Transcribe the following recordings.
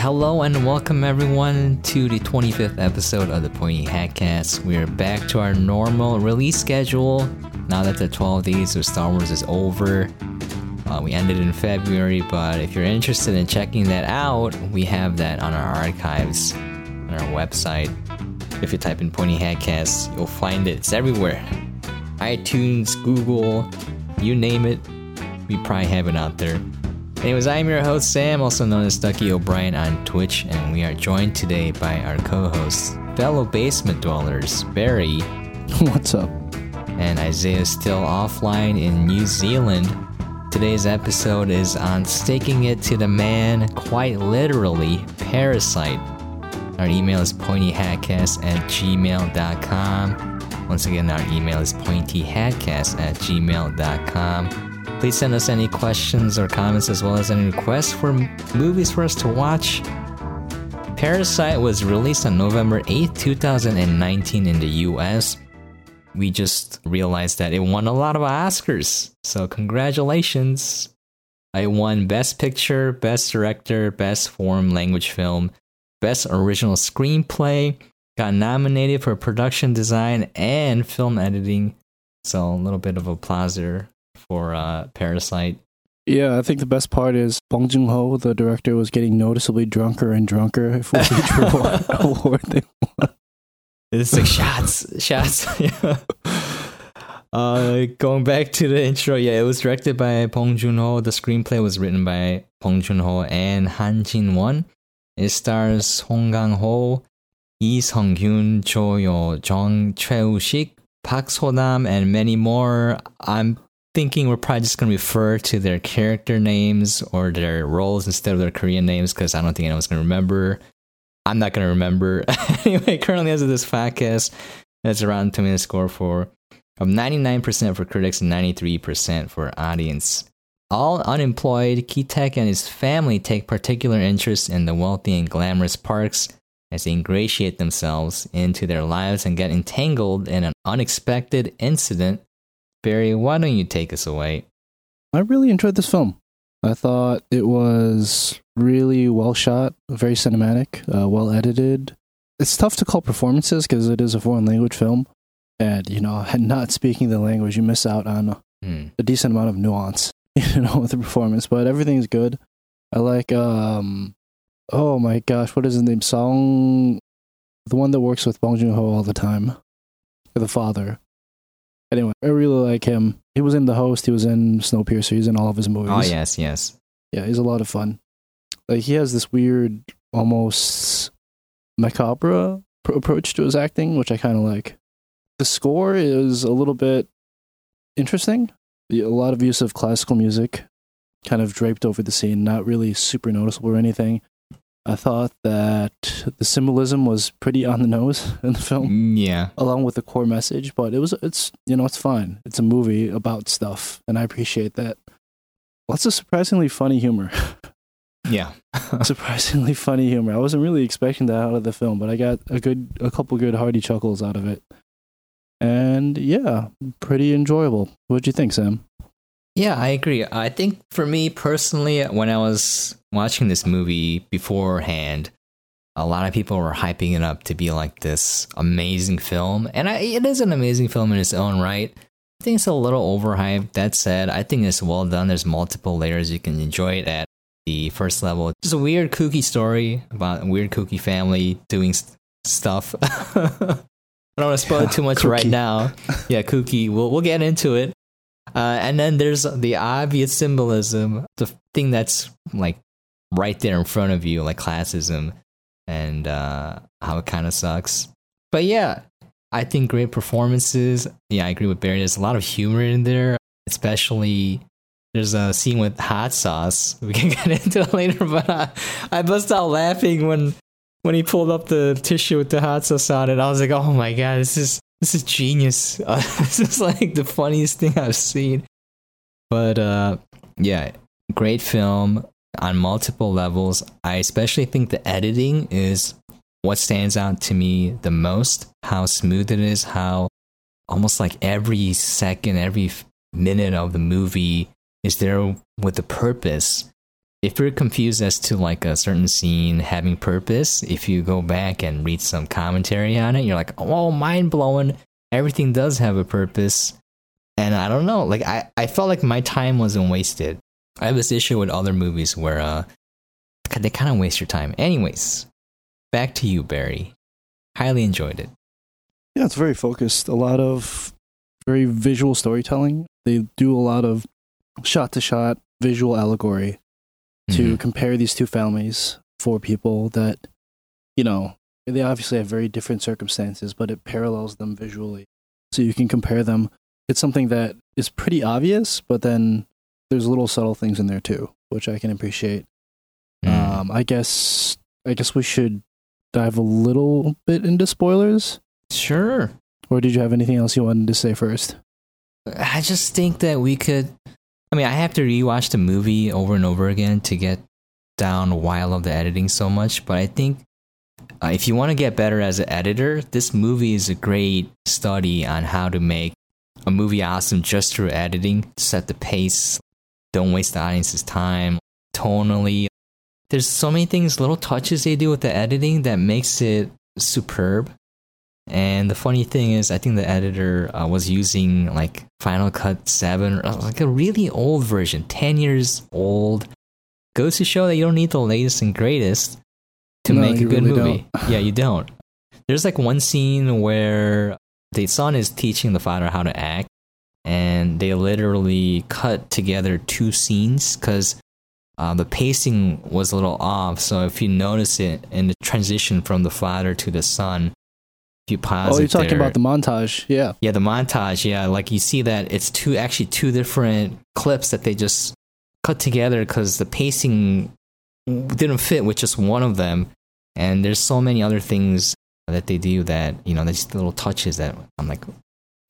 hello and welcome everyone to the 25th episode of the Pointy Hat Cast. We're back to our normal release schedule now that the 12 days of Star Wars is over. Uh, we ended in February, but if you're interested in checking that out, we have that on our archives on our website. If you type in Pointy Hat Cast, you'll find it. It's everywhere iTunes, Google, you name it, we probably have it out there. Anyways, I'm your host Sam, also known as Ducky O'Brien on Twitch, and we are joined today by our co-hosts, fellow basement dwellers, Barry. What's up? And Isaiah still offline in New Zealand. Today's episode is on staking it to the man, quite literally, Parasite. Our email is pointyhatcast at gmail.com. Once again, our email is pointyhatcast at gmail.com. Please send us any questions or comments as well as any requests for movies for us to watch. Parasite was released on November 8, 2019 in the US. We just realized that it won a lot of Oscars. So, congratulations. I won Best Picture, Best Director, Best Foreign Language Film, Best Original Screenplay, got nominated for Production Design and Film Editing. So, a little bit of applause there for uh, Parasite. Yeah, I think the best part is Bong Joon Ho, the director, was getting noticeably drunker and drunker for each award they won. It's like shots, shots. yeah. Uh, going back to the intro, yeah, it was directed by Bong Joon Ho. The screenplay was written by Bong Joon Ho and Han Jin Won. It stars Song Kang Ho, Lee Sun Gyun, Cho Yuh Jung, Choi Shik, Park So Dam, and many more. I'm thinking we're probably just going to refer to their character names or their roles instead of their Korean names because I don't think anyone's going to remember. I'm not going to remember. anyway, currently, as of this podcast, it's around minute score for of 99% for critics and 93% for audience. All unemployed, Ki-taek and his family take particular interest in the wealthy and glamorous parks as they ingratiate themselves into their lives and get entangled in an unexpected incident Barry, why don't you take us away? I really enjoyed this film. I thought it was really well shot, very cinematic, uh, well edited. It's tough to call performances because it is a foreign language film. And, you know, not speaking the language, you miss out on hmm. a decent amount of nuance, you know, with the performance. But everything's good. I like, um, oh my gosh, what is his name? Song, the one that works with Bong Joon Ho all the time, the father. Anyway, I really like him. He was in The Host. He was in Snowpiercer. He's in all of his movies. Oh yes, yes. Yeah, he's a lot of fun. Like he has this weird, almost macabre pr- approach to his acting, which I kind of like. The score is a little bit interesting. A lot of use of classical music, kind of draped over the scene, not really super noticeable or anything. I thought that the symbolism was pretty on the nose in the film. Mm, yeah. Along with the core message, but it was it's you know, it's fine. It's a movie about stuff and I appreciate that. Lots of surprisingly funny humor. Yeah. surprisingly funny humor. I wasn't really expecting that out of the film, but I got a good a couple good hearty chuckles out of it. And yeah, pretty enjoyable. What'd you think, Sam? Yeah, I agree. I think for me personally, when I was watching this movie beforehand, a lot of people were hyping it up to be like this amazing film. And I, it is an amazing film in its own right. I think it's a little overhyped. That said, I think it's well done. There's multiple layers you can enjoy it at the first level. It's a weird, kooky story about a weird, kooky family doing st- stuff. I don't want to spoil it too much right now. Yeah, kooky. We'll we'll get into it. Uh, and then there's the obvious symbolism, the thing that's like right there in front of you, like classism, and uh, how it kind of sucks. But yeah, I think great performances. Yeah, I agree with Barry. There's a lot of humor in there, especially there's a scene with hot sauce. We can get into it later, but I, I bust out laughing when when he pulled up the tissue with the hot sauce on it. I was like, oh my god, this is this is genius. Uh, this is like the funniest thing I've seen. But uh, yeah, great film on multiple levels. I especially think the editing is what stands out to me the most. How smooth it is, how almost like every second, every minute of the movie is there with a purpose. if you're confused as to like a certain scene having purpose, if you go back and read some commentary on it, you're like, oh, mind blowing. Everything does have a purpose. And I don't know, like I, I felt like my time wasn't wasted. I have this issue with other movies where uh they kind of waste your time. Anyways, back to you, Barry. Highly enjoyed it. Yeah, it's very focused. A lot of very visual storytelling. They do a lot of shot to shot visual allegory to Mhm. compare these two families for people that, you know, they obviously have very different circumstances, but it parallels them visually. So you can compare them. It's something that is pretty obvious, but then there's little subtle things in there too, which I can appreciate. Mm. Um, I guess I guess we should dive a little bit into spoilers. sure. Or did you have anything else you wanted to say first? I just think that we could. I mean, I have to rewatch the movie over and over again to get down why I love the editing so much. But I think uh, if you want to get better as an editor, this movie is a great study on how to make a movie awesome just through editing. Set the pace, don't waste the audience's time. Tonally, there's so many things, little touches they do with the editing that makes it superb. And the funny thing is, I think the editor uh, was using like Final Cut 7, like a really old version, 10 years old. Goes to show that you don't need the latest and greatest to No, make a good really movie. yeah, you don't. There's like one scene where the son is teaching the father how to act, and they literally cut together two scenes because uh, the pacing was a little off. So if you notice it in the transition from the father to the son, if you pause oh, you're talking there- about the montage. Yeah. yeah, the montage. Yeah, like you see that it's two actually two different clips that they just cut together because the pacing didn't fit with just one of them, and there's so many other things that they do that you know, there's little touches that I'm like,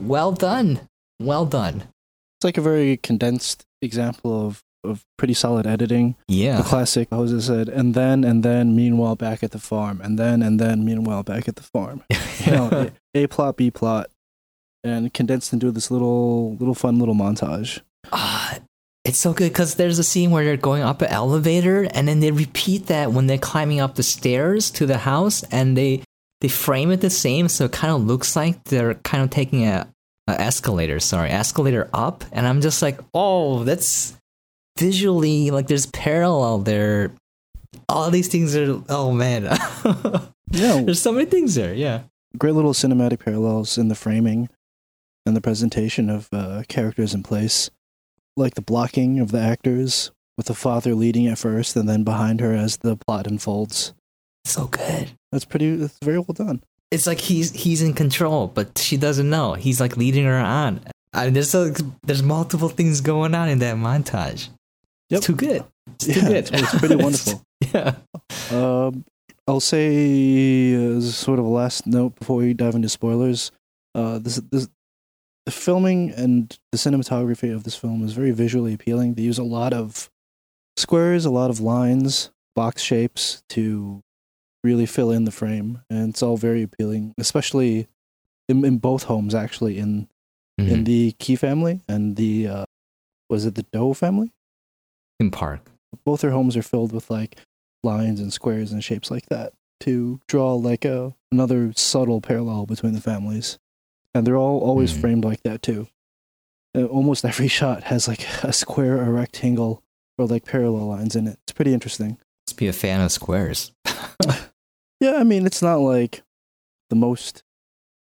well done, well done. It's like a very condensed example of, of pretty solid editing. The Yeah, classic Jose said, and then and then meanwhile back at the farm, and then and then meanwhile back at the farm. You know, a, a plot, B plot, and condensed into this little little fun little montage. Ah, it's so good because there's a scene where they're going up an elevator and then they repeat that when they're climbing up the stairs to the house and they they frame it the same so it kind of looks like they're kind of taking a, a escalator sorry escalator up and i'm just like oh that's visually like there's parallel there all these things are oh man Yeah, there's so many things there yeah great little cinematic parallels in the framing and the presentation of uh, characters in place, like the blocking of the actors with the father leading at first, and then behind her as the plot unfolds. so good That's pretty. That's very well done. It's like he's he's in control, but she doesn't know. He's like leading her on. I mean, there's so, there's multiple things going on in that montage. Yep. It's too good. It's too Yeah, good. it's- it's pretty wonderful. yeah. Um, I'll say uh, sort of a last note before we dive into spoilers. Uh, this, this, the filming and the cinematography of this film is very visually appealing. They use a lot of squares, a lot of lines, box shapes to really fill in the frame, and it's all very appealing, especially in, in both homes. Actually, in in Mhm. the Key family and the uh, was it the Doe family? in park. both their homes are filled with like lines and squares and shapes like that to draw like a another subtle parallel between the families and they're all always Mhm. framed like that too Uh, almost every shot has like a square a rectangle or like parallel lines in it it's pretty interesting be a fan of squares. yeah i mean it's not like the most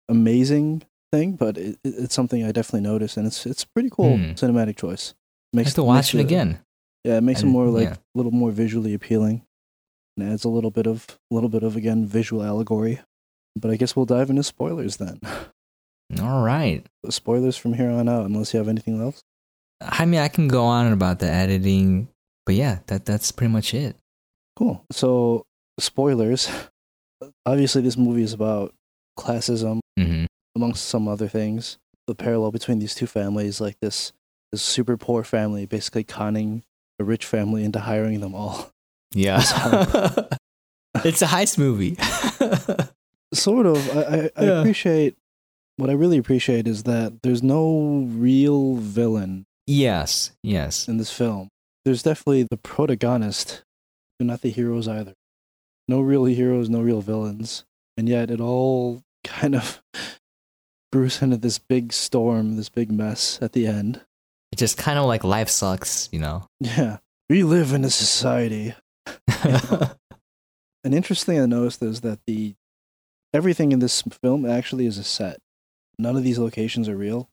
amazing thing but it, it- it's something i definitely notice and it's it's a pretty cool Hmm. cinematic choice I have to watch it again. Yeah, it makes it more like yeah. a little more visually appealing, and adds a little bit of a little bit of again visual allegory. But I guess we'll dive into spoilers then. All right. spoilers from here on out, unless you have anything else. I mean, I can go on about the editing, but yeah, that that's pretty much it. Cool. So spoilers. Obviously, this movie is about classism, hmm amongst some other things. The parallel between these two families, like this this super poor family, basically conning a rich family into hiring them all. Yeah. So- it's a heist movie. sort of i I, I Yeah. appreciate what i really appreciate is that there's no real villain yes. Yes. in this film there's definitely the protagonist, but not the heroes either. No real heroes, no real villains, and yet it all kind of brews into this big storm, this big mess at the end. It just kind of like life sucks, you know. Yeah, we live in a society. An interesting thing I noticed is that the everything in this film actually is a set. None of these locations are real.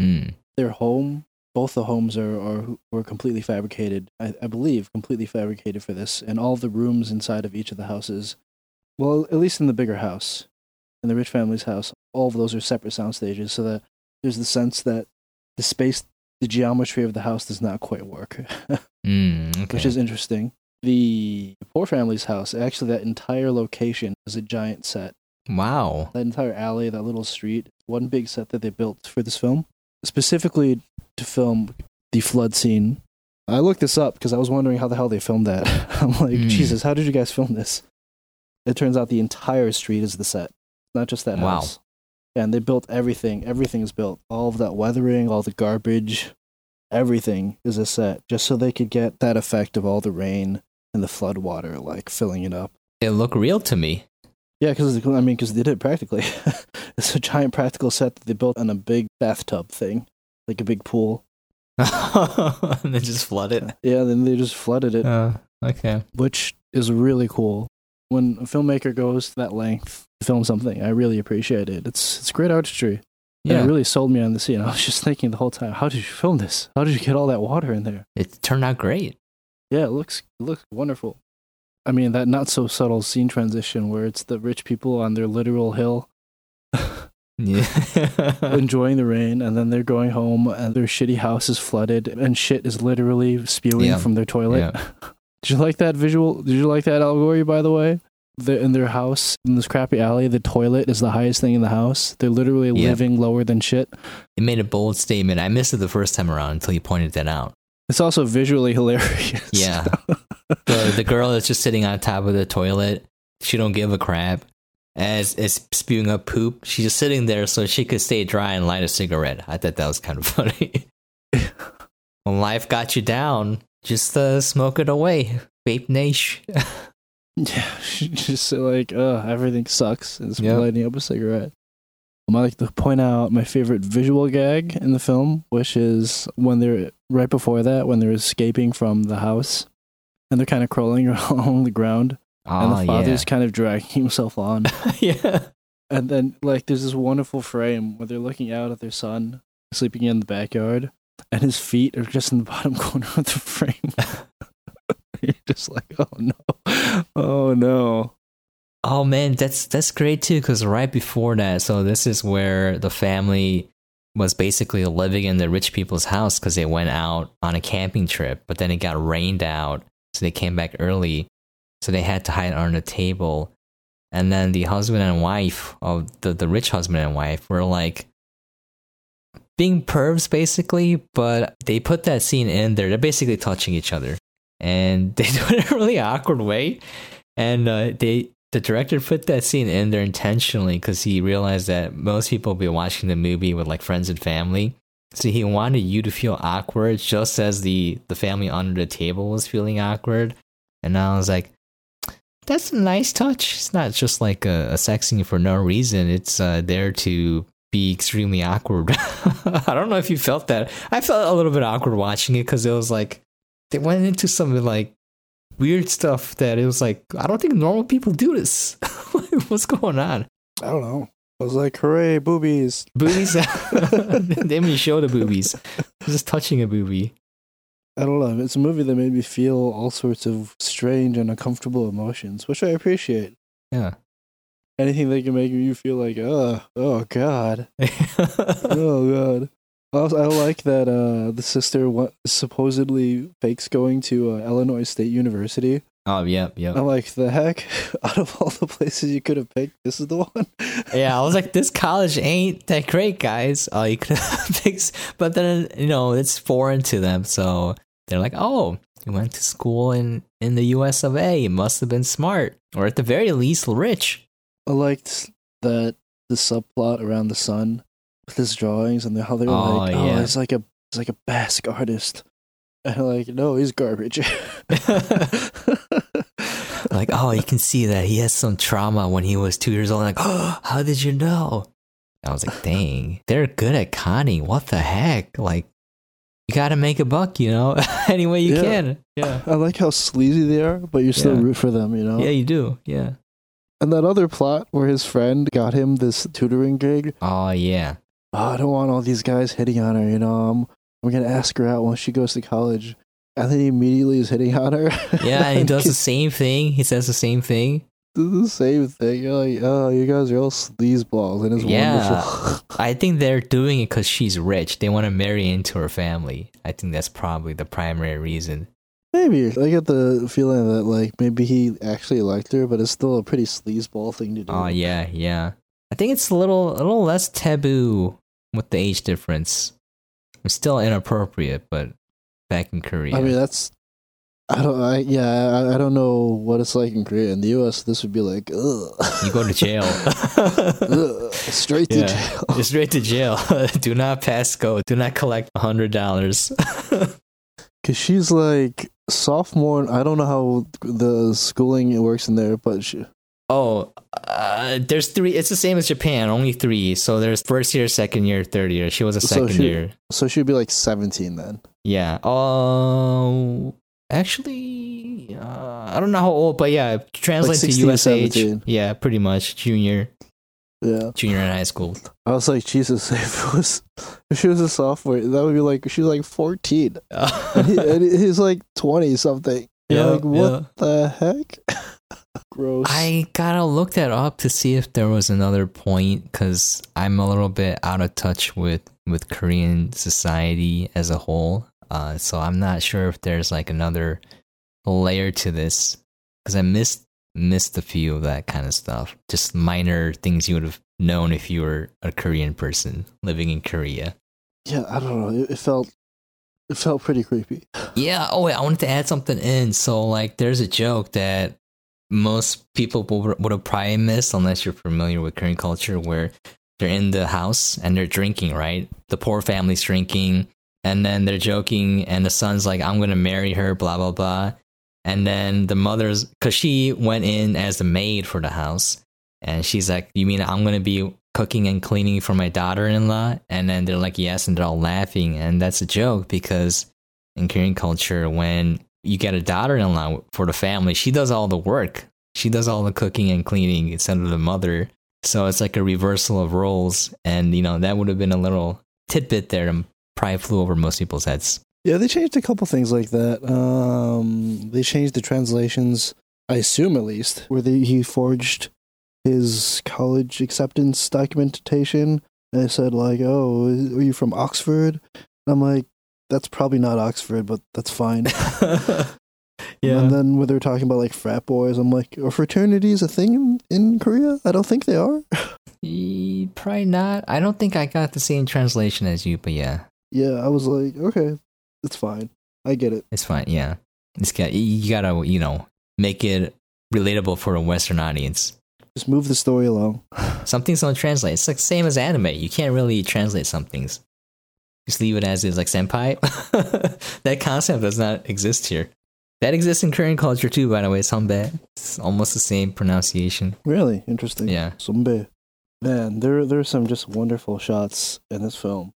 Mm. Their home, both the homes are, are were completely fabricated. I, I believe completely fabricated for this, and all the rooms inside of each of the houses. Well, at least in the bigger house, in the rich family's house, all of those are separate sound stages, so that there's the sense that the space, the geometry of the house does not quite work, Mm, okay. which is interesting. The poor family's house, actually, that entire location is a giant set. wow. that entire alley, that little street, one big set that they built for this film, specifically to film the flood scene. I looked this up because I was wondering how the hell they filmed that. I'm like, Hmm. Jesus, how did you guys film this? It turns out the entire street is the set, not just that Wow. house. And they built everything. Everything is built. All of that weathering, all the garbage, everything is a set, just so they could get that effect of all the rain and the flood water like filling it up. It looked real to me. Yeah, because I mean, because they did it practically. it's a giant practical set that they built on a big bathtub thing, like a big pool. and they just flood it. Yeah, then they just flooded it, Uh, okay. which is really cool. When a filmmaker goes that length to film something, I really appreciate it. It's it's great artistry. Yeah, Yeah. it really sold me on the scene. I was just thinking the whole time, how did you film this? How did you get all that water in there? It turned out great. Yeah, it looks it looks wonderful. I mean, that not so subtle scene transition where it's the rich people on their literal hill Yeah. enjoying the rain and then they're going home and their shitty house is flooded and shit is literally spewing Yeah. from their toilet. Yeah. Did you like that visual? Did you like that allegory by the way? The, in their house, in this crappy alley, the toilet is the highest thing in the house. They're literally Yeah. living lower than shit. it made a bold statement. I missed it the first time around until you pointed that out. It's also visually hilarious. Yeah. the the girl that's just sitting on top of the toilet, she don't give a crap. As it's spewing up poop, she's just sitting there so she could stay dry and light a cigarette. I thought that was kind of funny. when life got you down, just uh, smoke it away. Vape Nash. Yeah, she just like, uh, everything sucks. And it's Yep. lighting up a cigarette. Um, I like to point out my favorite visual gag in the film, which is when they're right before that, when they're escaping from the house and they're kind of crawling along the ground, and the father's kind of dragging himself on. yeah. yeah. and then, like, there's this wonderful frame where they're looking out at their son sleeping in the backyard, and his feet are just in the bottom corner of the frame. You're just like, oh no, oh no. Oh man, that's that's great too. Because right before that, so this is where the family was basically living in the rich people's house because they went out on a camping trip, but then it got rained out, so they came back early, so they had to hide under the table, and then the husband and wife of the the rich husband and wife were like being pervs basically, but they put that scene in there. They're basically touching each other, and they do it in a really awkward way, and uh, they the director put that scene in there intentionally because he realized that most people will be watching the movie with like friends and family. So he wanted you to feel awkward just as the, the family under the table was feeling awkward. And I was like, that's a nice touch. It's not just like a, a sex scene for no reason. It's uh, there to be extremely awkward. I don't know if you felt that. I felt a little bit awkward watching it because it was like they went into some like weird stuff that it was like I don't think normal people do this. What's going on? I don't know. I was like, hooray, boobies. Boobies? they didn't show the boobies. Just touching a boobie. I don't know. It's a movie that made me feel all sorts of strange and uncomfortable emotions, which I appreciate. Yeah. Anything that can make you feel like, oh, oh God, oh God. Also, I like that uh, the sister wa- supposedly fakes going to uh, Illinois State University. oh, yep, yep. I'm like, the heck? Out of all the places you could have picked, this is the one. Yeah, I was like, this college ain't that great, guys. Oh, you could fix, but then you know it's foreign to them, so they're like, oh, you went to school in in the U.S. of A. You must have been smart, or at the very least, rich. I liked that the subplot around the son with his drawings and how they were Oh, like, oh, yeah. it's like a it's like a Basquiat And like, no, he's garbage. like, oh, you can see that he has some trauma when he was two years old. Like, oh, how did you know? I was like, dang, they're good at conning. What the heck? Like, you got to make a buck, you know, any way you Yeah. can. Yeah. I like how sleazy they are, but you still Yeah. root for them, you know? Yeah, you do. Yeah. And that other plot where his friend got him this tutoring gig. Oh, yeah. Oh, I don't want all these guys hitting on her, you know. I'm, I'm going to ask her out once she goes to college. And then he immediately is hitting on her. Yeah, and he does the same thing. He says the same thing. the same thing. You're like, oh, you guys are all sleazeballs, and it's Yeah. wonderful. I think they're doing it because she's rich. They want to marry into her family. I think that's probably the primary reason. maybe I get the feeling that like maybe he actually liked her, but it's still a pretty sleazeball thing to do. Oh yeah, yeah. I think it's a little a little less taboo with the age difference. It's still inappropriate, but back in Korea. I mean, that's. I don't. I yeah. I, I don't know what it's like in Korea. In the U.S., this would be like, ugh, you go to jail. ugh, straight to Yeah. jail. Straight to jail. Do not pass go. Do not collect a hundred dollars. Because she's like sophomore. I don't know how the schooling works in there, but she, oh, uh, there's three. It's the same as Japan. Only three. So there's first year, second year, third year. She was a So second she- year. so she'd be like seventeen then. Yeah. Oh, actually, uh, I don't know how old, but yeah, translate to 16, US age. Yeah, pretty much junior, Yeah, junior in high school. I was like, Jesus, if it was, if she was a sophomore, that would be like she's like fourteen, and, he, and he's like twenty something. Yeah, like, what yeah. the heck? Gross. I gotta look that up to see if there was another point because I'm a little bit out of touch with with Korean society as a whole. Uh, so I'm not sure if there's like another layer to this because I missed missed a few of that kind of stuff. Just minor things you would have known if you were a Korean person living in Korea. yeah, I don't know. It, it felt, it felt pretty creepy. Yeah. Oh wait, I wanted to add something in. So like, there's a joke that most people would have probably missed unless you're familiar with Korean culture, where they're in the house and they're drinking. Right, the poor family's drinking, and then they're joking, and the son's like, "I'm gonna marry her," blah blah blah, and then the mother's because she went in as the maid for the house, and she's like, "You mean I'm gonna be?" Cooking and cleaning for my daughter-in-law, and then they're like, "Yes," and they're all laughing, and that's a joke because in Korean culture when you get a daughter-in-law for the family, she does all the work. She does all the cooking and cleaning instead of the mother. So it's like a reversal of roles, and you know that would have been a little tidbit there and probably flew over most people's heads. Yeah, they changed a couple things like that. Um, they changed the translations, I assume at least, where they, he forged his college acceptance documentation. And said like, "Oh, are you from Oxford?" And I'm like, "That's probably not Oxford, but that's fine." Yeah. And then when they're talking about like frat boys, I'm like, "Are fraternities a thing in, in Korea?" I don't think they are. Probably not. I don't think I got the same translation as you, but yeah, yeah, I was like, "Okay, it's fine. I get it." it's fine. Yeah, it's got you gotta you know make it relatable for a Western audience. Just move the story along. Some things don't translate. It's like same as anime. You can't really translate some things. Just leave it as is, like senpai. that concept does not exist here. That exists in Korean culture too, by the way. Sanbae. It's almost the same pronunciation. Really interesting. Yeah. Sumbe. Man, there there are some just wonderful shots in this film.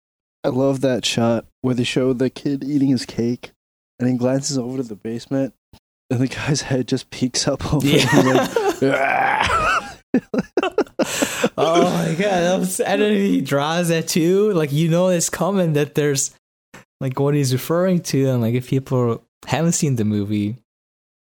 I love that shot where they show the kid eating his cake and he glances over to the basement and the guy's head just peeks up over him. Like. oh my god! And then he draws that too. Like you know, it's coming that there's like what he's referring to, and like if people haven't seen the movie,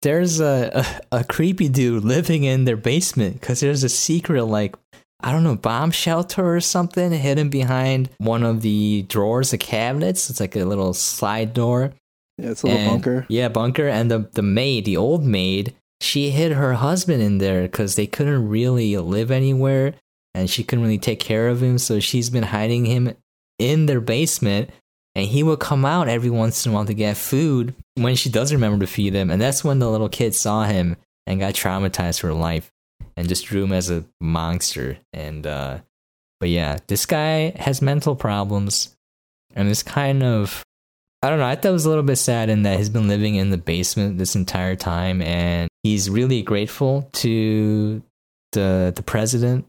there's a a, a creepy dude living in their basement because there's a secret like I don't know bomb shelter or something hidden behind one of the drawers, the cabinets. It's like a little slide door. yeah, it's a little And- bunker. Yeah, bunker. And the the maid, the old maid, she hid her husband in there because they couldn't really live anywhere, and she couldn't really take care of him. So she's been hiding him in their basement, and he would come out every once in a while to get food when she does remember to feed him. And that's when the little kid saw him and got traumatized for life, and just drew him as a monster. And uh, but yeah, this guy has mental problems, and it's kind of I don't know. I thought it was a little bit sad in that he's been living in the basement this entire time, and he's really grateful to the the president,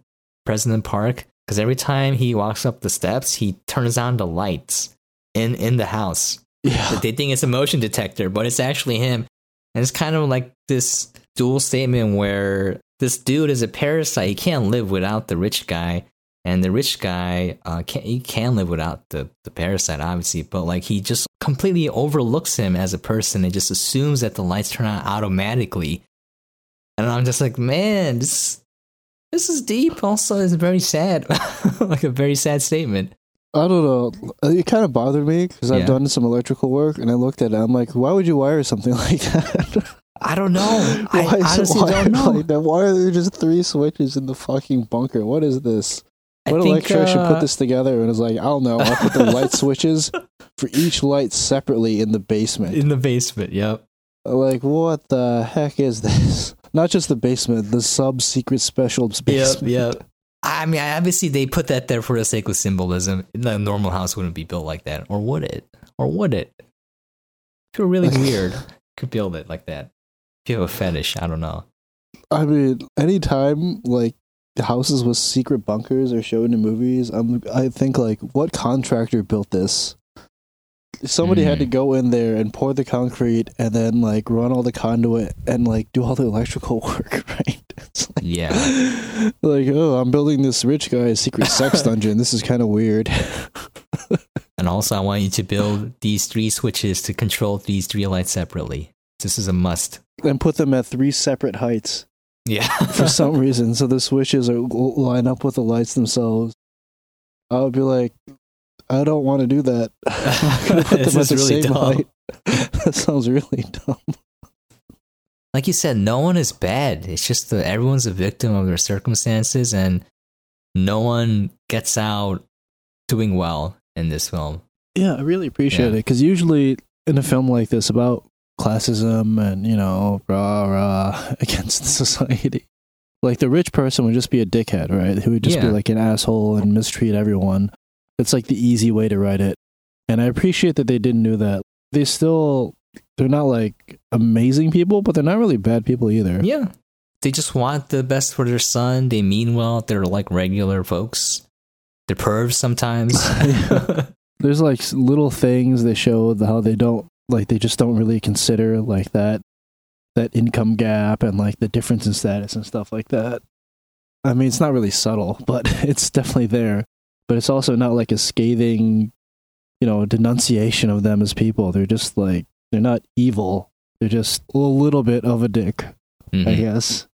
President Park, because every time he walks up the steps, he turns on the lights in in the house. Yeah. They think it's a motion detector, but it's actually him. And it's kind of like this dual statement where this dude is a parasite. He can't live without the rich guy, and the rich guy uh, can he can live without the the parasite, obviously. But like he just completely overlooks him as a person and just assumes that the lights turn on automatically. And I'm just like, man, this this is deep. Also, it's very sad, like a very sad statement. I don't know. It kind of bothered me because Yeah. I've done some electrical work and I looked at it. I'm like, why would you wire something like that? I don't know. why I honestly wired don't know. like that? Why are there just three switches in the fucking bunker? What is this? What think, electrician uh, put this together and was like, I don't know. I'll put the light switches for each light separately in the basement. in the basement? Yep. Like, what the heck is this? Not just the basement, the sub secret special Yep. basement. Yep. I mean, obviously they put that there for the sake of symbolism. The normal house wouldn't be built like that, or would it? Or would it? If you're really weird, could build it like that. If you have a fetish, I don't know. I mean, anytime like houses with secret bunkers are shown in movies, I'm I think like what contractor built this? Somebody had Mm. to go in there and pour the concrete and then like run all the conduit and like do all the electrical work, right? It's like, Yeah. like, oh, I'm building this rich guy's secret sex dungeon. This is kind of weird. And also, I want you to build these three switches to control these three lights separately. This is a must. and put them at three separate heights Yeah. for some reason, so the switches are line up with the lights themselves. I would be like, I don't want to do that. I'm not gonna put This is really dumb. that sounds really dumb. like you said, no one is bad. It's just that everyone's a victim of their circumstances, and no one gets out doing well in this film. Yeah, I really appreciate Yeah. it because usually in a film like this about classism and you know rah rah against society, like the rich person would just be a dickhead, right? Who would just be like an asshole and mistreat everyone. It's like the easy way to write it, and I appreciate that they didn't do that. They still they're not like amazing people, but they're not really bad people either. Yeah. They just want the best for their son. They mean well. They're like regular folks. They're pervs sometimes. There's like little things they show the- how they don't like they just don't really consider like that that income gap and like the difference in status and stuff like that. I mean, it's not really subtle, but it's definitely there. But it's also not like a scathing, you know, denunciation of them as people. They're just like they're not evil. They're just a little bit of a dick, I Mhm. guess.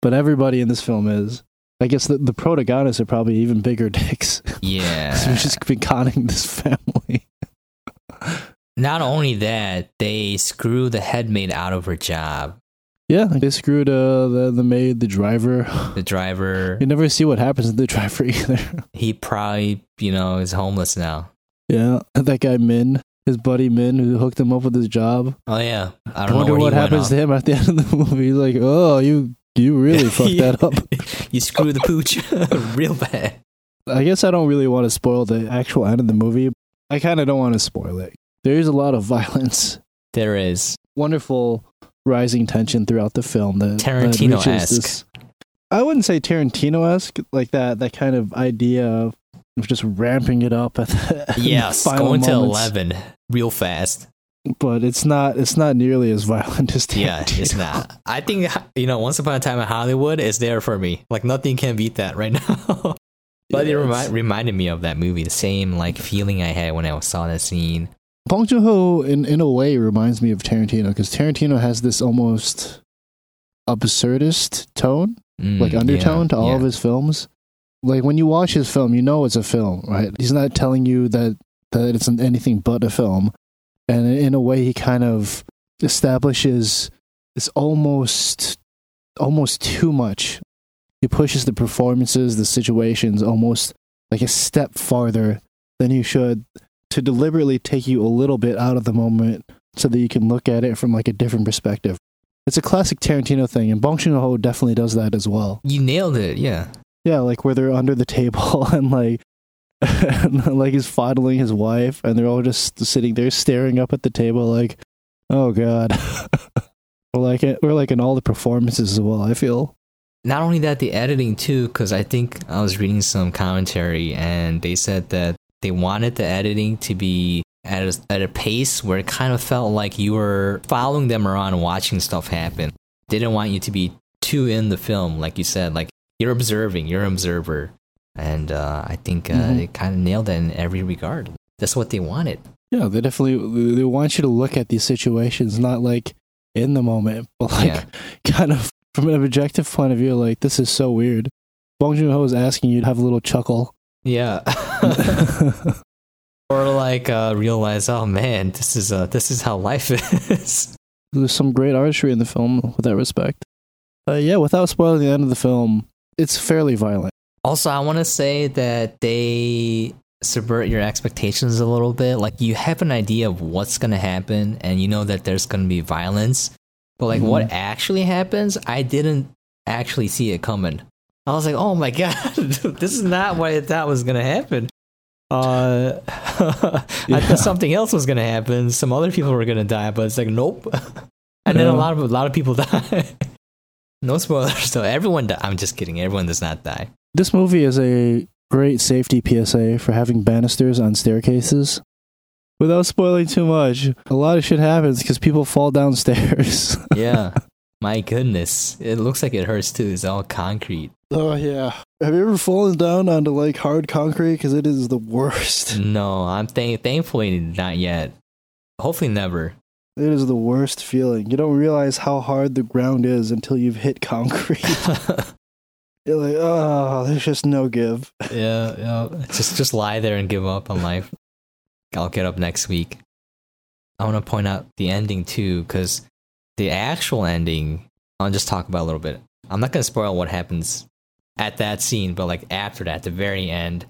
But everybody in this film is. I guess the, the protagonists are probably even bigger dicks. Yeah. So we've just been conning this family. Not only that, they screw the head maid out of her job. Yeah, they screwed uh, the the maid, the driver. The driver, You never see what happens to the driver either. he probably, you know, is homeless now. yeah, that guy Min, his buddy Min, who hooked him up with his job. Oh yeah, I I don't wonder what happens to him at the end of the movie. He's like, "Oh, you you really fucked that up." you screw the pooch real bad. I guess I don't really want to spoil the actual end of the movie. I kind of don't want to spoil it. There is a lot of violence. There is. Wonderful rising tension throughout the film. That Tarantino-esque. reaches I wouldn't say Tarantino esque, like that. That kind of idea of just ramping it up at the Yes, final going to eleven real fast. but it's not. It's not nearly as violent as Tarantino. Yeah, it's not. I think you know, Once Upon a Time in Hollywood is there for me. Like nothing can beat that right now. but it remi- reminded me of that movie. The same like feeling I had when I saw that scene. Bong Joon Ho, in in a way, reminds me of Tarantino because Tarantino has this almost absurdist tone, Mm, like undertone yeah, to all yeah. of his films. Like when you watch his film, you know it's a film, right? He's not telling you that that it's anything but a film, and in a way, he kind of establishes this almost almost too much. He pushes the performances, the situations, almost like a step farther than you should to deliberately take you a little bit out of the moment so that you can look at it from like a different perspective. It's a classic Tarantino thing, and Bong Joon-ho definitely does that as well. You nailed it. Yeah. Yeah, like where they're under the table and like and, like he's fondling his wife, and they're all just sitting there staring up at the table, like, "Oh God." we're like it. We're like in all the performances as well. I feel. Not only that, the editing too, because I think I was reading some commentary, and they said that they wanted the editing to be at a, at a pace where it kind of felt like you were following them around, watching stuff happen. They didn't want you to be too in the film, like you said, like you're observing, you're an observer, and uh, I think uh, mm-hmm. they kind of nailed it in every regard. That's what they wanted. Yeah, they definitely they want you to look at these situations not like in the moment, but like yeah. kind of from an objective point of view. Like this is so weird. Bong Joon Ho is asking you to have a little chuckle. Yeah. or like uh, realize, oh man, this is uh, this is how life is. There's some great artistry in the film with that respect. Uh, yeah, without spoiling the end of the film, it's fairly violent. Also, I want to say that they subvert your expectations a little bit. Like you have an idea of what's going to happen and you know that there's going to be violence, but like mm-hmm. what actually happens, I didn't actually see it coming. I was like, "Oh my god, this is not what I thought was going to happen." Uh, I thought something else was going to happen. Some other people were going to die, but it's like, nope. and then a lot of a lot of people die. No spoilers, so Everyone, I'm just kidding. Everyone does not die. This movie is a great safety PSA for having banisters on staircases. Without spoiling too much, a lot of shit happens because people fall downstairs. yeah. My goodness. It looks like it hurts too. It's all concrete. Oh, yeah. Have you ever fallen down onto like hard concrete? Because it is the worst. No, I'm th- thankfully not yet. Hopefully, never. It is the worst feeling. You don't realize how hard the ground is until you've hit concrete. You're like, oh, there's just no give. Yeah, yeah. Just just lie there and give up on life. I'll get up next week. I want to point out the ending too, because the actual ending, I'll just talk about a little bit. I'm not going to spoil what happens at that scene, but like after that, the very end,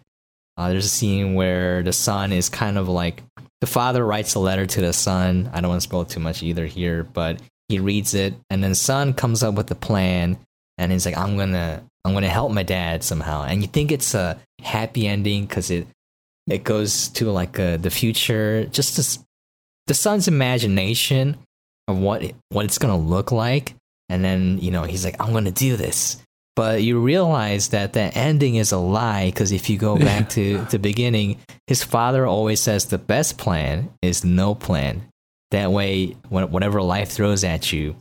uh, there's a scene where the son is kind of like the father writes a letter to the son. I don't want to spoil too much either here, but he reads it, and then son comes up with a plan, and he's like, "I'm gonna, I'm gonna help my dad somehow." And you think it's a happy ending because it, it goes to like uh, the future, just this, the son's imagination of what what it's gonna look like, and then you know he's like, "I'm gonna do this," but you realize that the ending is a lie because if you go back to the beginning his father always says the best plan is no plan. That way whatever life throws at you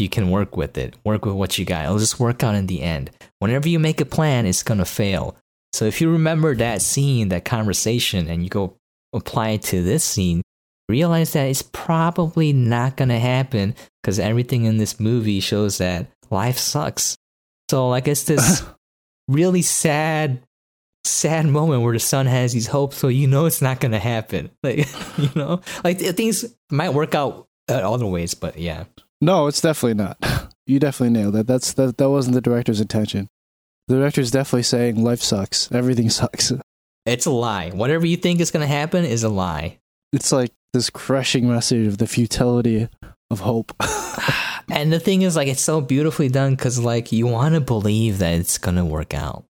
you can work with it. Work with what you got. It'll just work out in the end. Whenever you make a plan it's going to fail. So if you remember that scene that conversation and you go apply it to this scene realize that it's probably not going to happen because everything in this movie shows that life sucks so like it's this really sad sad moment where the son has these hopes, so you know it's not gonna happen. Like you know, like things might work out uh, other ways, but yeah. No, it's definitely not. You definitely nailed that. That's that. That wasn't the director's intention. The director's definitely saying life sucks. Everything sucks. It's a lie. Whatever you think is gonna happen is a lie. It's like this crushing message of the futility of hope. and the thing is, like, it's so beautifully done because, like, you want to believe that it's gonna work out.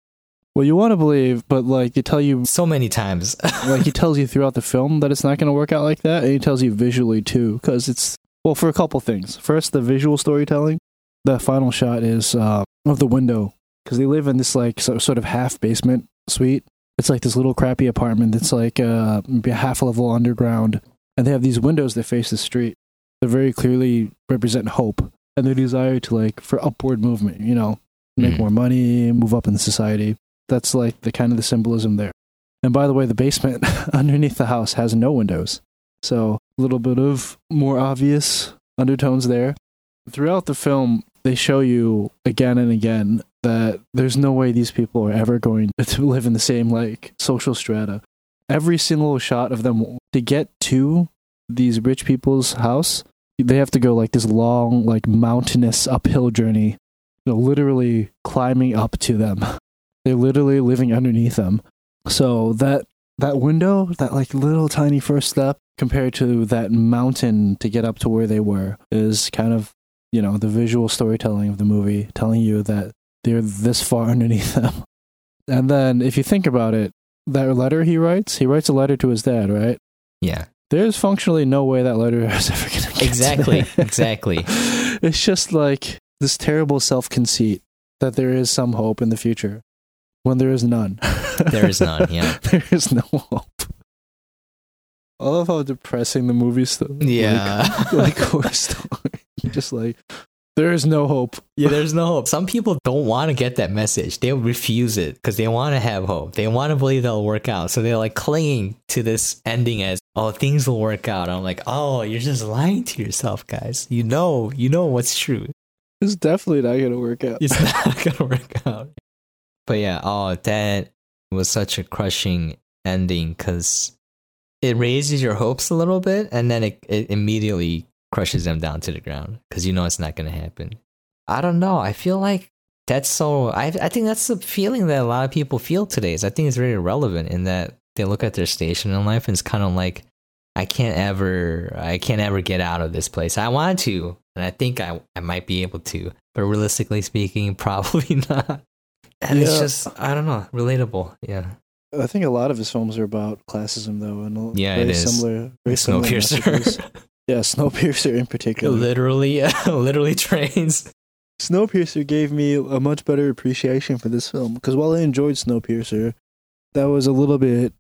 Well, you want to believe, but like they tell you so many times, like he tells you throughout the film that it's not going to work out like that, and he tells you visually too, because it's well for a couple things. First, the visual storytelling. The final shot is uh, of the window because they live in this like sort of half basement suite. It's like this little crappy apartment that's like uh, maybe a half level underground, and they have these windows that face the street that very clearly represent hope and their desire to like for upward movement. You know, make mm. more money, move up in society. That's like the kind of the symbolism there. And by the way, the basement underneath the house has no windows. So a little bit of more obvious undertones there. Throughout the film, they show you again and again that there's no way these people are ever going to live in the same like social strata. Every single shot of them to get to these rich people's house, they have to go like this long, like mountainous uphill journey, you know, literally climbing up to them. They're literally living underneath them. So that that window, that like little tiny first step compared to that mountain to get up to where they were is kind of, you know, the visual storytelling of the movie telling you that they're this far underneath them. And then if you think about it, that letter he writes, he writes a letter to his dad, right? Yeah. There's functionally no way that letter is ever going to get Exactly. exactly. It's just like this terrible self conceit that there is some hope in the future when there is none. There is none, yeah. there is no hope. I love how depressing the movie still. Yeah. Like, like horror story. Just like, there is no hope. Yeah, there's no hope. Some people don't want to get that message. They refuse it because they want to have hope. They want to believe that'll work out. So they're like clinging to this ending as, oh, things will work out. I'm like, oh, you're just lying to yourself, guys. You know, you know what's true. It's definitely not going to work out. It's not gonna work out. But yeah, oh, that was such a crushing ending because it raises your hopes a little bit, and then it, it immediately crushes them down to the ground because you know it's not gonna happen. I don't know. I feel like that's so. I I think that's the feeling that a lot of people feel today. Is I think it's very relevant in that they look at their station in life and it's kind of like I can't ever I can't ever get out of this place. I want to, and I think I I might be able to, but realistically speaking, probably not. And it's just I don't know, relatable. Yeah. I think a lot of his films are about classism, though, and Yeah, very it is. similar. Very similar. Snowpiercer. Yeah, Snowpiercer in particular. literally literally trains. Snowpiercer gave me a much better appreciation for this film because while I enjoyed Snowpiercer, that was a little bit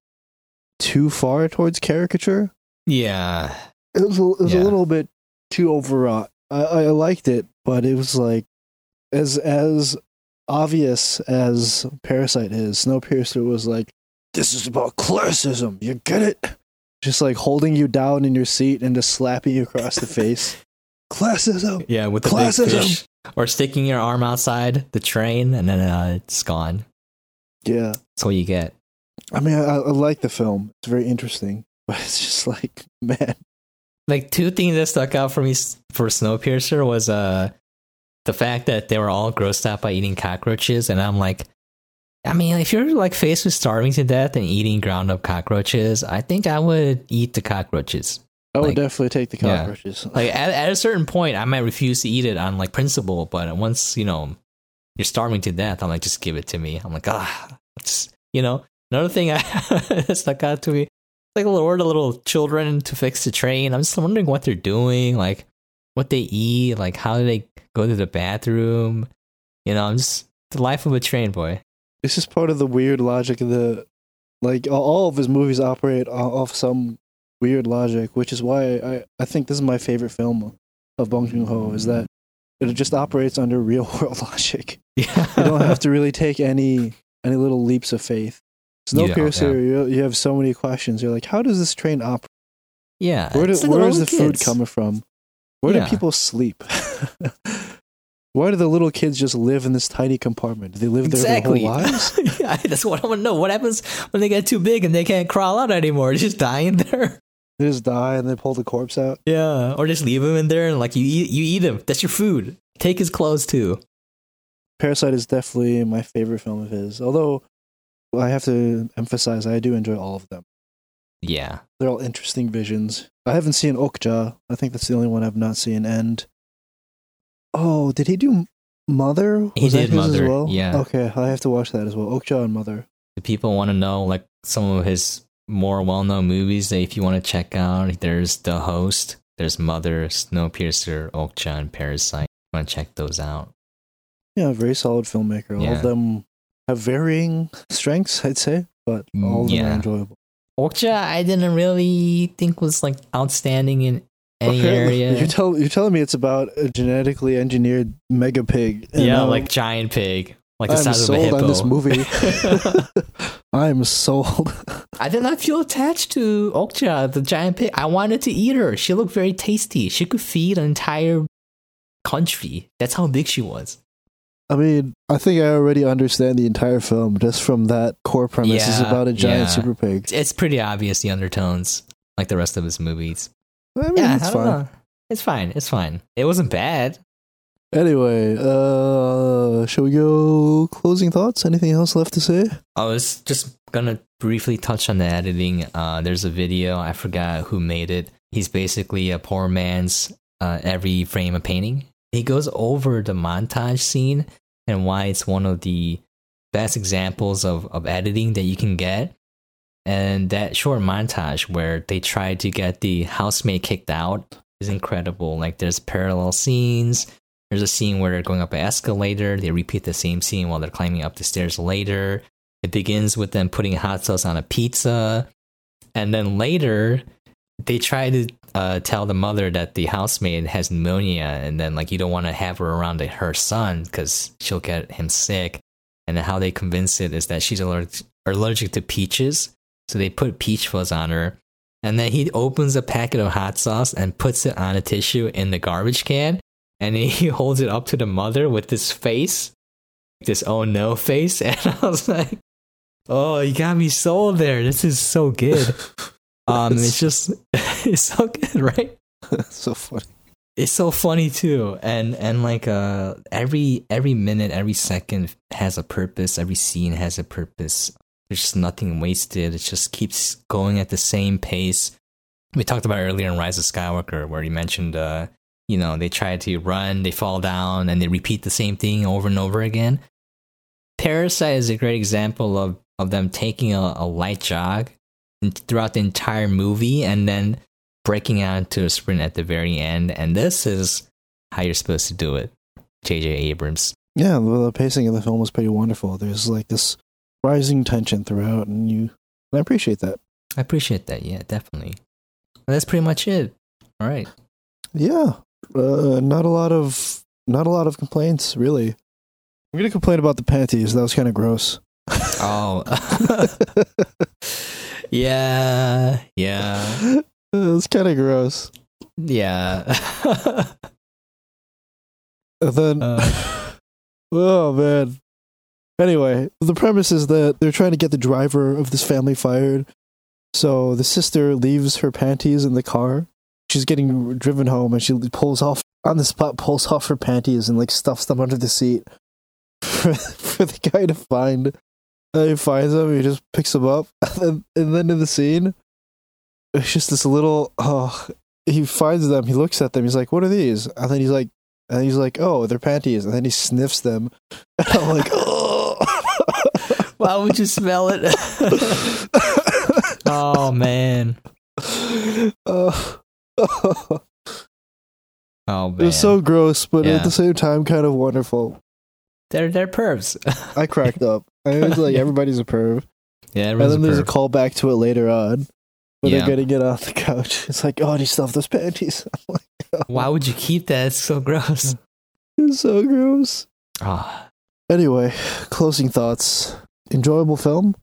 too far towards caricature. Yeah. It was a, it was Yeah. a little bit too overwrought. I, I liked it, but it was like as as obvious as Parasite is. Snowpiercer was like, "This is about classism. You get it?" Just like holding you down in your seat and just slapping you across the face. Classism. Yeah, with the big Classism. fish. Or sticking your arm outside the train and then uh, it's gone. Yeah. That's what you get. I mean, I, I like the film. It's very interesting, but it's just like, man, like two things that stuck out for me s- for Snowpiercer was uh the fact that they were all grossed out by eating cockroaches, and I'm like, I mean, if you're like faced with starving to death and eating ground up cockroaches, I think I would eat the cockroaches. I would Like- definitely take the Yeah. cockroaches. Like at, at a certain point, I might refuse to eat it on like principle, but once you know you're starving to death, I'm like, just give it to me. I'm like, ah, you know. Another thing I that stuck out to me, like lure the little children to fix the train. I'm just wondering what they're doing, like what they eat, like how do they go to the bathroom. You know, I'm just the life of a train boy. It's just part of the weird logic of the, like all- of his movies operate off some weird logic, which is why I, I think this is my favorite film of Bong Joon Ho is that it just operates under real world logic. Yeah, You don't have to really take any any little leaps of faith. You don't, Snowpiercer, you, you have so many questions. You're like, how does this train operate? yeah. Where, do, like where is the food coming from? Where Yeah. do people sleep? Why do the little kids just live in this tiny compartment? Do they live there Exactly. their whole lives? yeah, that's what I want to know. What happens when they get too big and they can't crawl out anymore? They just die in there. They just die and they pull the corpse out. Yeah, or just leave him in there and like you eat, you eat him. That's your food. Take his clothes too. Parasite is definitely my favorite film of his. Although I have to emphasize, I do enjoy all of them. Yeah, They're all interesting visions. I haven't seen Okja. I think that's the only one I've not seen. And oh, did he do Mother? He did his Mother, as well. yeah. Okay, I have to watch that as well. Okja and Mother. if people want to know like some of his more well-known movies that if you want to check out, there's The Host, there's Mother, Snowpiercer, Okja, and Parasite. You want to check those out? Yeah, very solid filmmaker. All of them have varying strengths, I'd say, but all of them Yeah. are enjoyable. Okja, I didn't really think was like outstanding in any Okay, area. You're, tell, you're telling me it's about a genetically engineered mega pig. and, yeah, like giant pig, like the I'm size of a sold hippo. on this movie. I'm sold. I did not feel attached to Okja, the giant pig. I wanted to eat her. She looked very tasty. She could feed an entire country. That's how big she was. I mean, I think I already understand the entire film just from that core premise. it's about a giant yeah. super pig. It's pretty obvious the undertones, like the rest of his movies. I mean, yeah, it's I fine. It's fine. It's fine. It wasn't bad. Anyway, uh, shall we go closing thoughts? Anything else left to say? I was just gonna briefly touch on the editing. Uh, there's a video I forgot who made it. He's basically a poor man's uh, Every Frame a Painting. He goes over the montage scene and why it's one of the best examples of, of editing that you can get. And that short montage where they try to get the housemaid kicked out is incredible. Like there's parallel scenes. There's a scene where they're going up an escalator. They repeat the same scene while they're climbing up the stairs later. It begins with them putting hot sauce on a pizza. And then later, they try to uh, tell the mother that the housemaid has pneumonia and then like you don't want to have her around her son because she'll get him sick and how they convince it is that she's allergic, allergic to peaches so they put peach fuzz on her and then he opens a packet of hot sauce and puts it on a tissue in the garbage can and he holds it up to the mother with this face this oh no face and i was like oh you got me sold there this is so good um, it's just it's so good, right? so funny. It's so funny too, and and like uh, every every minute, every second has a purpose. Every scene has a purpose. There's just nothing wasted. It just keeps going at the same pace. We talked about earlier in Rise of Skywalker, where you mentioned, uh, you know, they try to run, they fall down, and they repeat the same thing over and over again. Parasite is a great example of of them taking a, a light jog throughout the entire movie and then breaking out into a sprint at the very end. And this is how you're supposed to do it, J.J. Abrams. Yeah, the pacing of the film was pretty wonderful. There's like this rising tension throughout, and you, I appreciate that. I appreciate that. Yeah, definitely. that's pretty much it. All right. Yeah, uh, not a lot of not a lot of complaints really. I'm gonna complain about the panties. That was kind of gross. Oh. Yeah, yeah. It's kind of gross. Yeah. and then, uh. oh man. Anyway, the premise is that they're trying to get the driver of this family fired. So the sister leaves her panties in the car. She's getting driven home and she pulls off on the spot, pulls off her panties and like stuffs them under the seat for, for the guy to find. And he finds them, he just picks them up, and then, and then in the scene, it's just this little. Oh, he finds them, he looks at them, he's like, "What are these?" And then he's like, and he's like, "Oh, they're panties," and then he sniffs them, and I'm like, "Oh." Why would you smell it? oh man. Uh, oh man. It was so gross, but yeah. at the same time, kind of wonderful. They're they're pervs. I cracked up. I was like, everybody's a perv. Yeah, and then there's a callback to it later on. When yeah. they're gonna get off the couch. It's like, oh, do you stuff those panties? Like, oh. Why would you keep that? It's so gross. It's so gross. Ah. Anyway, closing thoughts. Enjoyable film.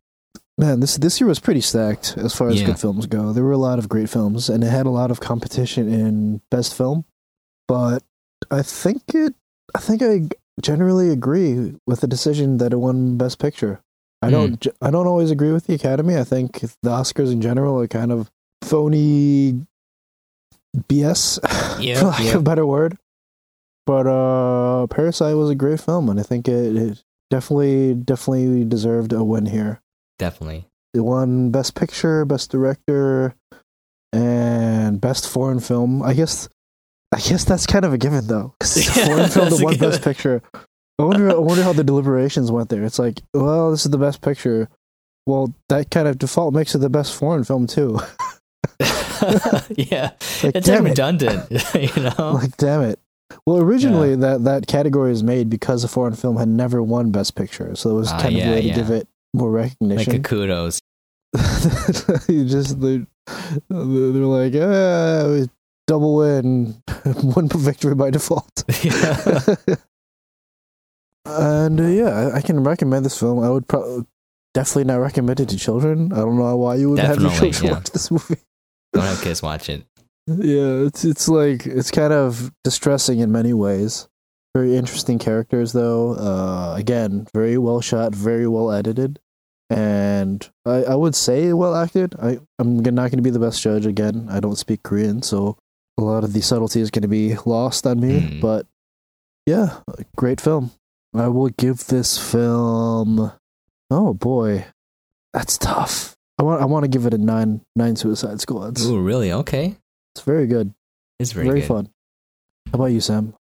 Man, this this year was pretty stacked as far as yeah. good films go. There were a lot of great films, and it had a lot of competition in best film. But I think it. I think I generally agree with the decision that it won Best Picture. I don't. Mm. I don't always agree with the Academy. I think the Oscars in general are kind of phony BS, yeah, for lack yeah. of a better word. But uh, Parasite was a great film, and I think it, it definitely, definitely deserved a win here. Definitely, it won Best Picture, Best Director, and Best Foreign Film. I guess I guess that's kind of a given though, because it's a foreign film, the one best picture. I wonder. I wonder how the deliberations went there. It's like, well, this is the best picture. Well, that kind of default makes it the best foreign film too. yeah, like, it's redundant. It. you know, like damn it. Well, originally yeah. that that category was made because a foreign film had never won Best Picture, so it was uh, kind yeah, of a way yeah. to give it more recognition. Like a kudos. you just they they're like, ah, double win, one victory by default. And uh, yeah, I, can recommend this film. I would pro- definitely not recommend it to children. I don't know why you would definitely, have your children watch this movie. Don't have kids watch it. Yeah, it's it's like it's kind of distressing in many ways. Very interesting characters, though. Uh, again, very well shot, very well edited, and I, I would say well acted. I I'm not going to be the best judge again. I don't speak Korean, so a lot of the subtlety is going to be lost on me. Mm. But yeah, great film. I will give this film. Oh boy, that's tough. I want I want to give it a nine nine Suicide Squads. Oh really? Okay, it's very good. It's very very good. fun. How about you, Sam?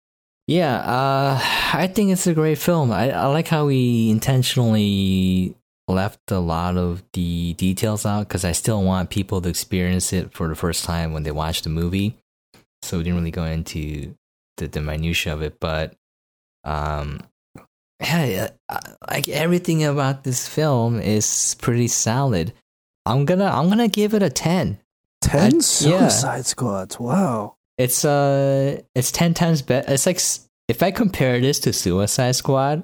Yeah, uh, I think it's a great film. I, I like how he intentionally left a lot of the details out because I still want people to experience it for the first time when they watch the movie. So we didn't really go into the, the minutia of it, but um, yeah, like everything about this film is pretty solid. I'm gonna I'm gonna give it a ten. Ten I- yeah. Suicide Squads. Wow. It's uh, it's ten times better. It's like if I compare this to Suicide Squad,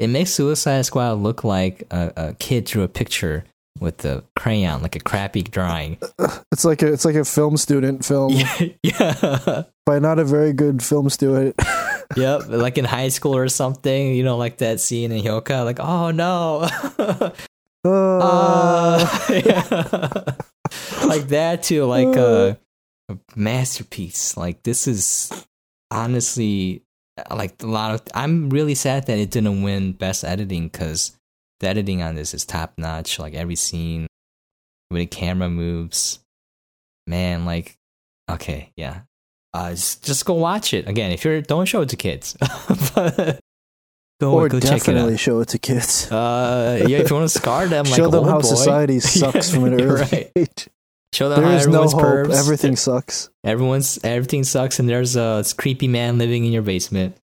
it makes Suicide Squad look like a, a kid drew a picture with a crayon, like a crappy drawing. It's like a it's like a film student film yeah, yeah, by not a very good film student. yep. Like in high school or something, you know, like that scene in Hyoka, like oh no, Uh, uh, yeah. like that too, like a, a masterpiece. Like this is honestly like a lot of. I'm really sad that it didn't win best editing because the editing on this is top notch. Like every scene, when the camera moves, man. Like okay, yeah. Uh, just, just go watch it again. If you're, don't show it to kids. but go, or go check it definitely out. show it to kids. Uh, yeah, if you want to scar them, like Show them how boy. society sucks from an early right. age. Show them There is no everyone's hope. pervs. Everything sucks. Everyone's everything sucks, and there's a creepy man living in your basement.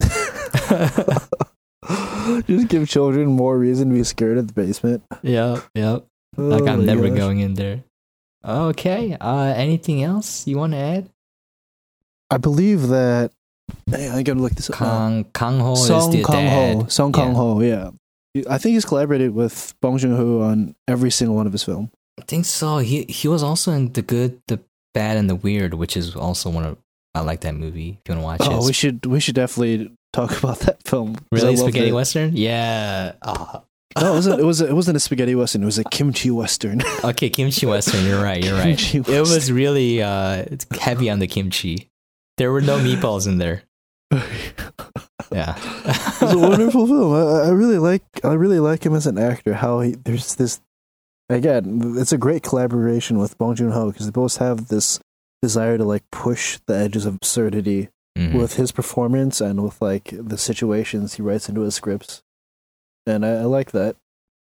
Just give children more reason to be scared of the basement. yep, yep. Like Oh I'm never gosh. going in there. Okay. Uh, anything else you want to add? I believe that. Hey, I gotta look this up. Kang Ho is Song the Kang Ho. Song Kang Yeah. Ho. Yeah. I think he's collaborated with Bong Joon Ho on every single one of his films. I think so. He he was also in the good, the bad, and the weird, which is also one of I like that movie. If you want to watch Oh, it, we should we should definitely talk about that film. Really spaghetti it. western. Yeah. Oh. No, it wasn't. It was. It wasn't a spaghetti western. It was a kimchi western. Okay, kimchi western. You're right. You're right. Kimchi It was really uh heavy on the kimchi. There were no meatballs in there. Yeah. It's a wonderful film. I, I really like. I really like him as an actor. How he there's this. Again, it's a great collaboration with Bong Joon Ho because they both have this desire to like push the edges of absurdity Mhm. with his performance and with like the situations he writes into his scripts, and I, I like that.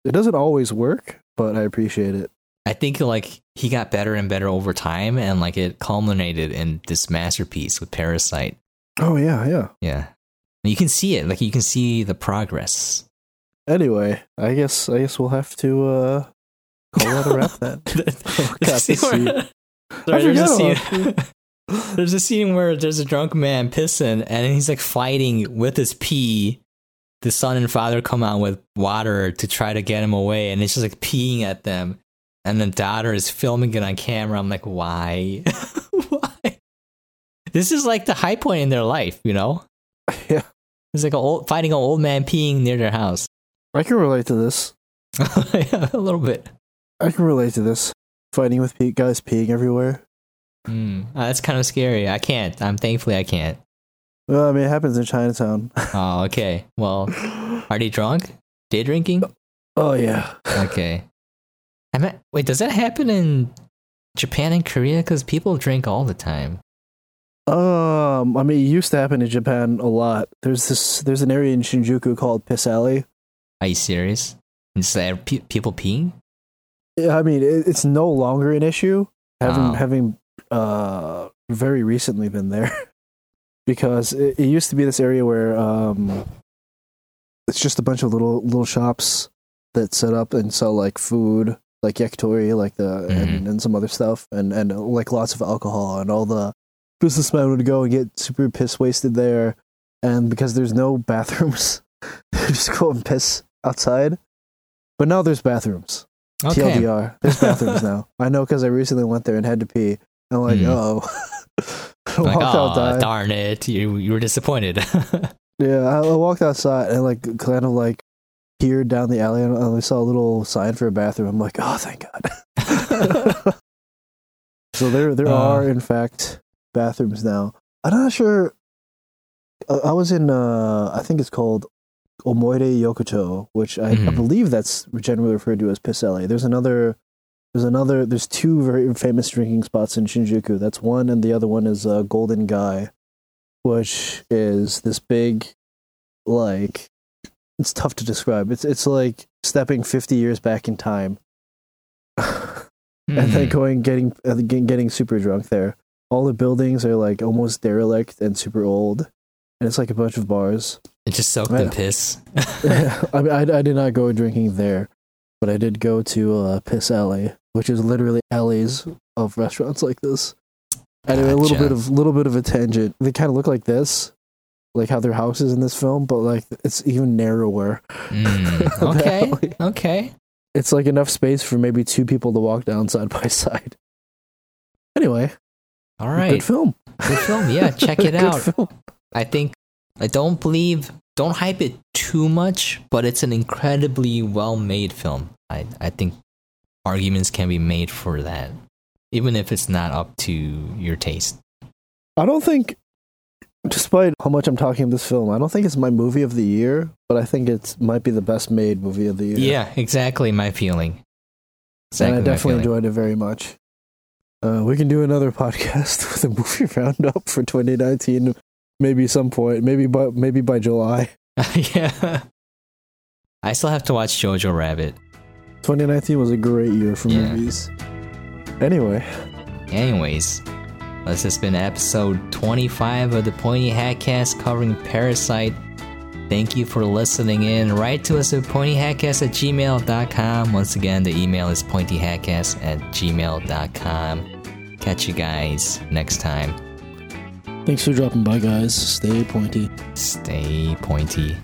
It doesn't always work, but I appreciate it. I think like he got better and better over time, and like it culminated in this masterpiece with Parasite. Oh yeah, yeah. Yeah, you can see it. Like you can see the progress. Anyway, I guess I guess we'll have to uh call that a wrap then. Oh, God, See scene. where- Sorry, there's a scene. there's a scene where there's a drunk man pissing, and he's like fighting with his pee. The son and father come out with water to try to get him away, and it's just like peeing at them. And the daughter is filming it on camera. I'm like, why? why? This is like the high point in their life, you know? Yeah. It's like a old, fighting an old man peeing near their house. I can relate to this. yeah, a little bit. I can relate to this. Fighting with pe- guys peeing everywhere. Mm, uh, that's kind of scary. I can't. I'm thankfully I can't. Well, I mean, it happens in Chinatown. Oh, okay. Well, are they drunk? Day drinking? oh yeah. Okay. I mean, wait, does that happen in Japan and Korea? Because people drink all the time. Um, I mean, it used to happen in Japan a lot. There's this. There's an area in Shinjuku called Piss Alley. Are you serious? Is that pe- people peeing? I mean, it's no longer an issue. Having having uh very recently been there because it, it used to be this area where um it's just a bunch of little little shops that set up and sell like food, like yakitori, like the and, and some other stuff, and and like lots of alcohol, and all the businessmen would go and get super piss wasted there, and because there's no bathrooms, they just go and piss outside. But now there's bathrooms. Okay. TLDR. There's bathrooms now. I know because I recently went there and had to pee. I'm like, Hmm. oh. Like, walked oh, outside. darn it. You, you were disappointed. Yeah, I, I walked outside and like kind of like peered down the alley and I saw a little sign for a bathroom. I'm like, oh, thank God. so there, there Uh. are in fact bathrooms now. I'm not sure. I, I was in, uh, I think it's called Omoide Yokocho, which I, I Mhm. believe that's generally referred to as Piss Alley. There's another, there's another, there's two very famous drinking spots in Shinjuku. That's one, and the other one is uh, Golden Gai, which is this big, like, it's tough to describe. It's it's like stepping 50 years back in time and then Hmm. going uh, getting getting super drunk there. All the buildings are like almost derelict and super old, and it's like a bunch of bars. It just soaked in piss. I mean, I, I did not go drinking there, but I did go to uh, Piss Alley, which is literally alleys of restaurants like this. Anyway, a little bit of little bit of a tangent. They kind of look like this, like how their house is in this film, but like it's even narrower. Mm, okay. Okay. It's like enough space for maybe two people to walk down side by side. Anyway, All right. good film. Good film. Yeah, check it out. film. I think I don't believe don't hype it too much, but it's an incredibly well made film. I I think arguments can be made for that. Even if it's not up to your taste. I don't think, despite how much I'm talking of this film, I don't think it's my movie of the year, but I think it might be the best made movie of the year. Yeah, exactly my feeling. and I definitely enjoyed it very much. Uh, we can do another podcast with a movie roundup for 2019, maybe some point, maybe by maybe by July. yeah. I still have to watch Jojo Rabbit. 2019 was a great year for Yeah. movies. Anyway, Anyways, this has been episode 25 of the Pointy Hat Cast covering Parasite. Thank you for listening in. Write to us at pointyhatcast at gmail.com. Once again, the email is pointyhatcast at gmail.com. Catch you guys next time. Thanks for dropping by, guys. Stay pointy. Stay pointy.